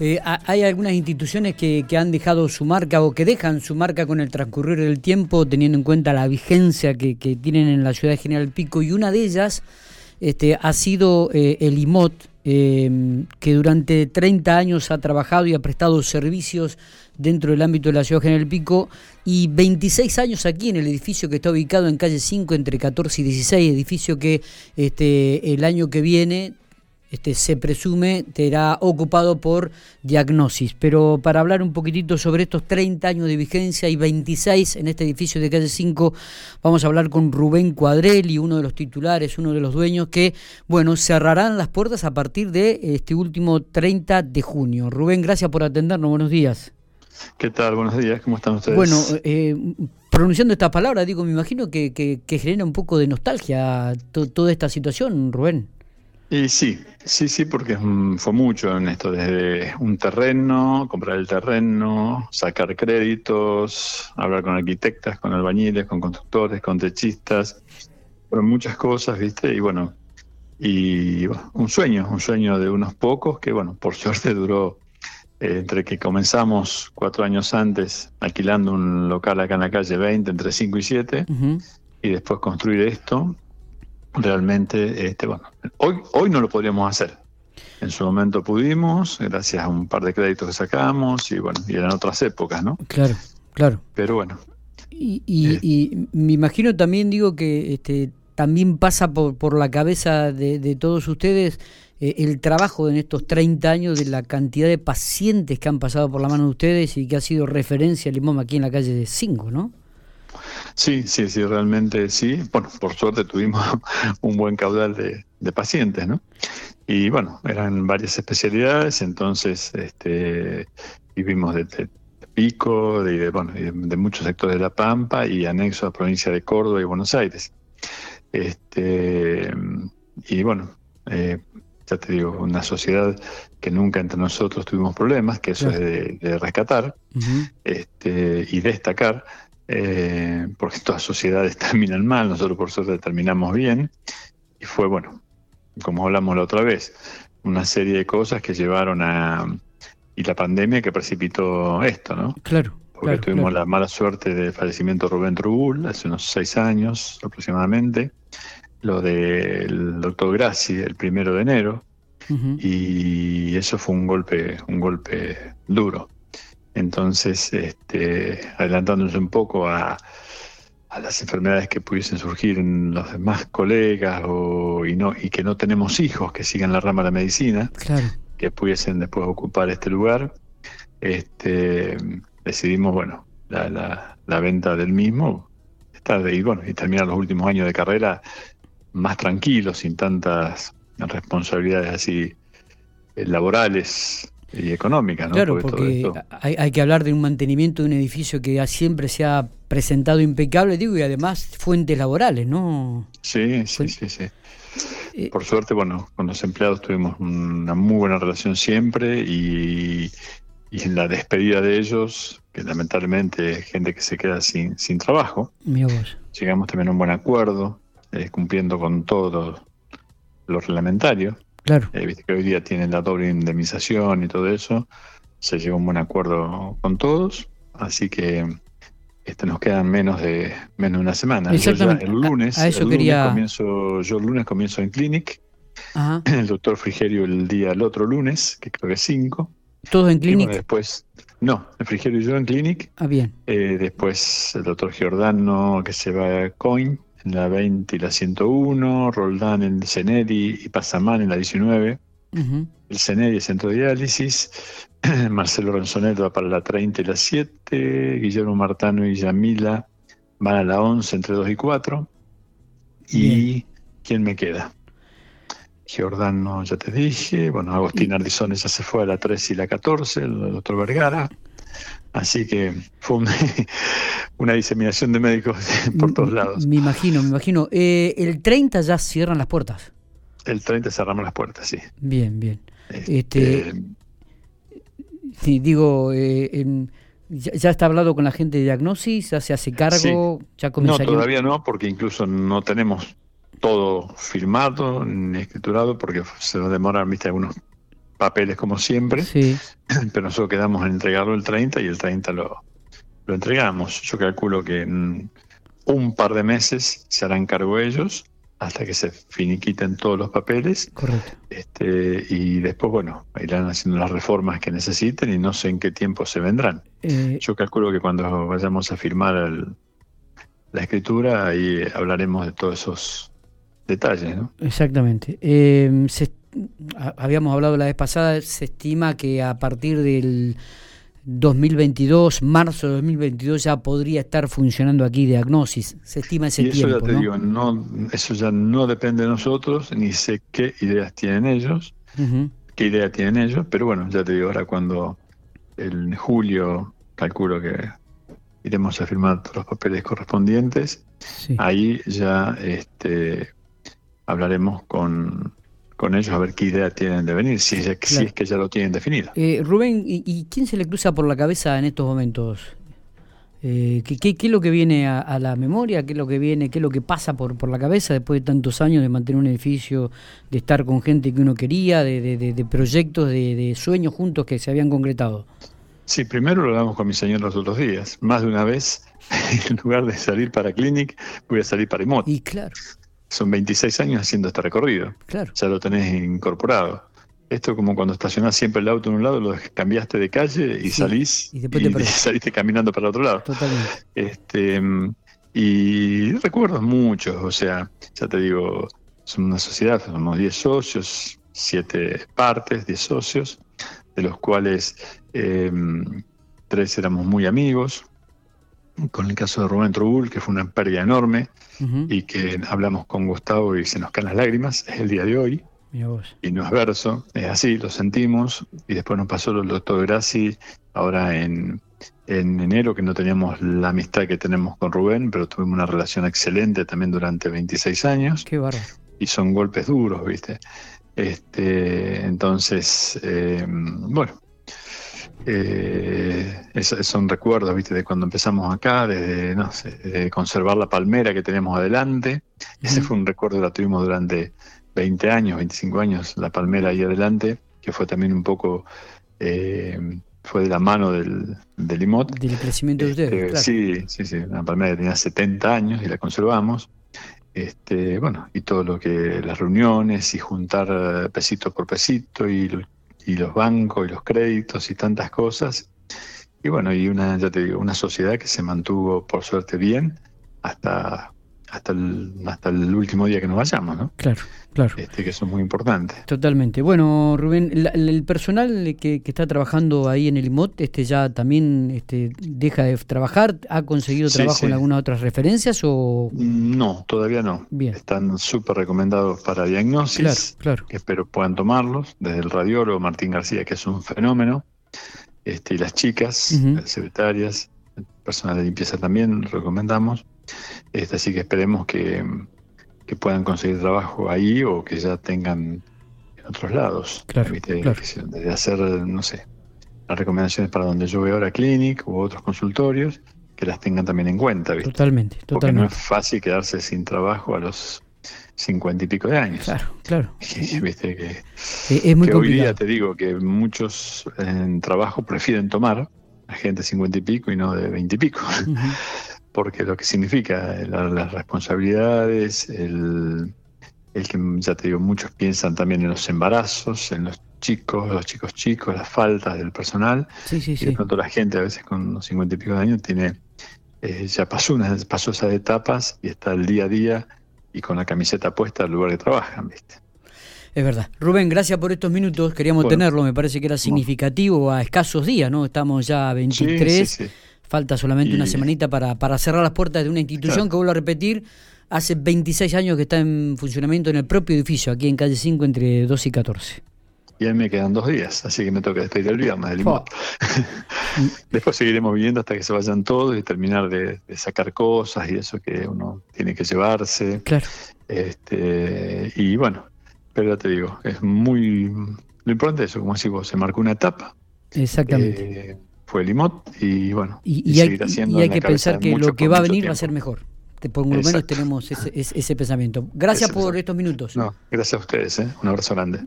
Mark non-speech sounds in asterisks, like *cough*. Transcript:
Eh, hay algunas instituciones que, han dejado su marca o que dejan su marca con el transcurrir del tiempo, teniendo en cuenta la vigencia que, tienen en la ciudad de General Pico, y una de ellas este, ha sido eh, el IMOT, eh, que durante 30 años ha trabajado y ha prestado servicios dentro del ámbito de la ciudad de General Pico, y 26 años aquí en el edificio que está ubicado en calle 5 entre 14 y 16, edificio que este, el año que viene este, se presume será ocupado por diagnosis. Pero para hablar un poquitito sobre estos 30 años de vigencia y 26 en este edificio de calle 5, vamos a hablar con Rubén Cuadrelli, uno de los titulares, uno de los dueños, que, bueno, cerrarán las puertas a partir de este último 30 de junio. Rubén, gracias por atendernos, buenos días. ¿Qué tal? Buenos días, ¿cómo están ustedes? Bueno, eh, pronunciando esta palabra, digo, me imagino que, que, genera un poco de nostalgia toda esta situación, Rubén. Y sí, sí, sí, porque fue mucho en esto, desde un terreno, comprar el terreno, sacar créditos, hablar con arquitectas, con albañiles, con constructores, con techistas, fueron muchas cosas, ¿viste? Y bueno, y un sueño, un sueño de unos pocos que, bueno, por *laughs* suerte duró eh, entre que comenzamos cuatro años antes alquilando un local acá en la calle 20, entre 5 y 7, y después construir esto, realmente, este, bueno, hoy, hoy no lo podríamos hacer. En su momento pudimos, gracias a un par de créditos que sacamos, y bueno, y eran otras épocas, ¿no? Claro, claro. Pero bueno. Y, y, eh. me imagino también, digo, que este, también pasa por, por la cabeza de, todos ustedes eh, el trabajo en estos 30 años de la cantidad de pacientes que han pasado por la mano de ustedes y que ha sido referencia al IMOM aquí en la calle de 5, ¿no? Sí, sí, sí, realmente sí. Bueno, por suerte tuvimos *laughs* un buen caudal de, pacientes, ¿no? Y bueno, eran varias especialidades, entonces este, vivimos de, Pico, de, bueno, de, muchos sectores de La Pampa y anexo a provincia de Córdoba y Buenos Aires. Este, y bueno, eh, ya te digo, una sociedad que nunca entre nosotros tuvimos problemas, que eso es de, rescatar este, y destacar eh, porque todas sociedades *laughs* terminan mal, nosotros por suerte terminamos bien, y fue, bueno, como hablamos la otra vez, una serie de cosas que llevaron a... y la pandemia que precipitó esto, ¿no? Claro. Porque tuvimos la mala suerte del fallecimiento de Rubén Trubul hace unos seis años aproximadamente, lo del doctor Grassi el primero de enero, y eso fue un golpe, un golpe duro. Entonces, este, adelantándonos un poco a, las enfermedades que pudiesen surgir en los demás colegas o, y, no, y que no tenemos hijos que sigan la rama de la medicina, que pudiesen después ocupar este lugar, este, decidimos, bueno, la, la, venta del mismo, estar y, bueno, y terminar los últimos años de carrera más tranquilos, sin tantas responsabilidades así eh, laborales y económica, ¿no? Claro, porque, hay, que hablar de un mantenimiento de un edificio que siempre se ha presentado impecable, digo, y además fuentes laborales, ¿no? Sí, sí, sí, sí. Eh, Por suerte, bueno, con los empleados tuvimos una muy buena relación siempre y, en la despedida de ellos, que lamentablemente gente que se queda sin, sin trabajo, llegamos también a un buen acuerdo, eh, cumpliendo con todo lo reglamentario. Claro. Eh, viste que hoy día tienen la doble indemnización y todo eso. Se llegó a un buen acuerdo con todos, así que este, nos quedan menos de menos de una semana. Yo el lunes, el lunes comienzo, yo el lunes comienzo en Clinic. *clears throat* El doctor Frigerio el día el otro lunes, que creo que es 5. ¿Todos en Clinic? después, no, el Frigerio y yo en Clinic. Ah, bien. Eh, después el doctor Giordano que se va a Coin en la 20 y la 101, Roldán en el Ceneri y Pasamán en la 19. El Ceneri es centro de diálisis. *clears throat* Marcelo Ronzonet va para la 30 y la 7. Guillermo Martano y Yamila van a la 11 entre 2 y 4. ¿Y quién me queda? Giordano, ya te dije. Bueno, Agustín Ardizones ya se fue a la 3 y la 14. El doctor Vergara. Así que fue *laughs* una, diseminación de médicos *laughs* por todos lados. Me imagino, me imagino. Eh, el 30 ya cierran las puertas. El 30 cerramos las puertas, sí. Bien, bien. Este, este digo, eh, ya, está hablado con la gente de diagnosis, ya se hace cargo, ya No, todavía no, porque incluso no tenemos todo firmado ni escriturado, porque se nos demoran, viste, algunos papeles como siempre, Sí, *clears throat* pero nosotros quedamos en entregarlo el 30 y el 30 lo, lo entregamos. Yo calculo que en un par de meses se harán cargo ellos hasta que se finiquiten todos los papeles correcto. este, y después, bueno, irán haciendo las reformas que necesiten y no sé en qué tiempo se vendrán. Eh, Yo calculo que cuando vayamos a firmar el- la escritura, ahí hablaremos de todos esos detalles, ¿no? Exactamente. Eh, se- habíamos hablado la vez pasada, se estima que a partir del 2022, marzo de 2022, ya podría estar funcionando aquí Diagnosis. Se estima ese y eso tiempo, ya te ¿no? digo, no, eso ya no depende de nosotros, ni sé qué ideas tienen ellos, qué idea tienen ellos, pero bueno, ya te digo, ahora cuando en julio calculo que iremos a firmar todos los papeles correspondientes, Sí. ahí ya este, hablaremos con, con ellos a ver qué idea tienen de venir, si, si es que ya lo tienen definido. Eh, Rubén, ¿y, y quién se le cruza por la cabeza en estos momentos? Eh, ¿qué, qué, qué es lo que viene a, a la memoria? ¿Qué es lo que viene? ¿Qué es lo que pasa por, por la cabeza después de tantos años de mantener un edificio, de estar con gente que uno quería, de, de- de- de proyectos, de, de sueños juntos que se habían concretado? Sí, primero lo hablamos con mi señor los otros días. Más de una vez, *laughs* en lugar de salir para Clinic, voy a salir para Imot. Y claro, Son 26 años haciendo este recorrido. claro. Ya lo tenés incorporado. Esto como cuando estacionás siempre el auto en un lado, lo cambiaste de calle y Sí, salís y después te perdés. *laughs* saliste caminando para el otro lado. Totalmente. Este, y recuerdos muchos, o sea, ya te digo, somos una sociedad, somos 10 socios, 7 partes, 10 socios, de los cuales eh, tres éramos muy amigos. Con el caso de Rubén Trubul, que fue una pérdida enorme y que hablamos con Gustavo y se nos caen las lágrimas, es el día de hoy y no es verso, es así, lo sentimos. Y después nos pasó el doctor Graci ahora en, en enero, que no teníamos la amistad que tenemos con Rubén, pero tuvimos una relación excelente también durante 26 años. Qué bárbaro. Y son golpes duros, ¿viste? Este, entonces, eh, bueno, eh, es- son recuerdos, ¿viste? De cuando empezamos acá, de, no sé, de conservar la palmera que tenemos adelante. Ese fue un recuerdo que la tuvimos durante 20 años, 25 años, la palmera ahí adelante, que fue también un poco, eh, fue de la mano del, del IMOT. Del crecimiento de ustedes. Este, claro. Sí, sí, sí, una palmera que tenía 70 años y la conservamos. Este, bueno, y todo lo que las reuniones y juntar eh, pesito por pesito y, y los bancos y los créditos y tantas cosas. Y bueno, y una, ya te digo, una sociedad que se mantuvo por suerte bien hasta hasta el, hasta el último día que nos vayamos, ¿no? Claro, claro. Este, que eso es muy importante. Totalmente. Bueno, Rubén, la- el personal que, que está trabajando ahí en el IMOT este ya también este, deja de trabajar, ¿ha conseguido trabajo sí. en algunas otras referencias o...? No, todavía no. Bien. Están súper recomendados para diagnosis. Claro, claro. espero puedan tomarlos, desde el radiólogo Martín García, que es un fenómeno, este, y las chicas, Ujú. las secretarias, el personal de limpieza también, recomendamos. Este, así que esperemos que, que puedan conseguir trabajo ahí o que ya tengan en otros lados. Claro, De hacer, no sé, las recomendaciones para donde yo veo ahora Clinic u otros consultorios, que las tengan también en cuenta, ¿viste? Totalmente, Porque no totalmente. es fácil quedarse sin trabajo a los cincuenta y pico de años. Claro, claro. *laughs* Viste que, Eh, es muy que hoy día te digo que muchos en trabajo prefieren tomar a gente de cincuenta y pico y no de veinte y pico, Ujú. Porque lo que significa la- las responsabilidades, el, el que ya te digo, muchos piensan también en los embarazos, en los chicos, los chicos chicos, las faltas del personal, Sí, sí, y de sí. pronto la gente a veces con unos cincuenta y pico de años tiene, eh, ya pasó, una, pasó esas etapas y está el día a día y con la camiseta puesta al lugar que trabajan, ¿viste? Es verdad. Rubén, gracias por estos minutos. Queríamos Bueno. tenerlo, me parece que era significativo a escasos días, ¿no? Estamos ya a 23. Sí, sí, sí. Falta solamente una semanita para, para cerrar las puertas de una institución Claro. que vuelvo a repetir, hace 26 años que está en funcionamiento en el propio edificio, aquí en calle 5, entre 2 y 14. Y a mí me quedan dos días, así que me toca despedir el viernes del. Limón. *laughs* Después seguiremos viviendo hasta que se vayan todos y terminar de, de sacar cosas y eso que uno tiene que llevarse. Claro, Este, y bueno, pero ya te digo, es muy. Lo importante es eso, como decís vos, se marcó una etapa. exactamente. eh, fue el IMOT y bueno, y, y hay, y hay en la que pensar que lo que va a venir va a ser mejor. Por lo menos tenemos ese, ese- ese pensamiento. Gracias Ese por pensamiento. estos minutos. No, gracias a ustedes, ¿eh? un abrazo grande.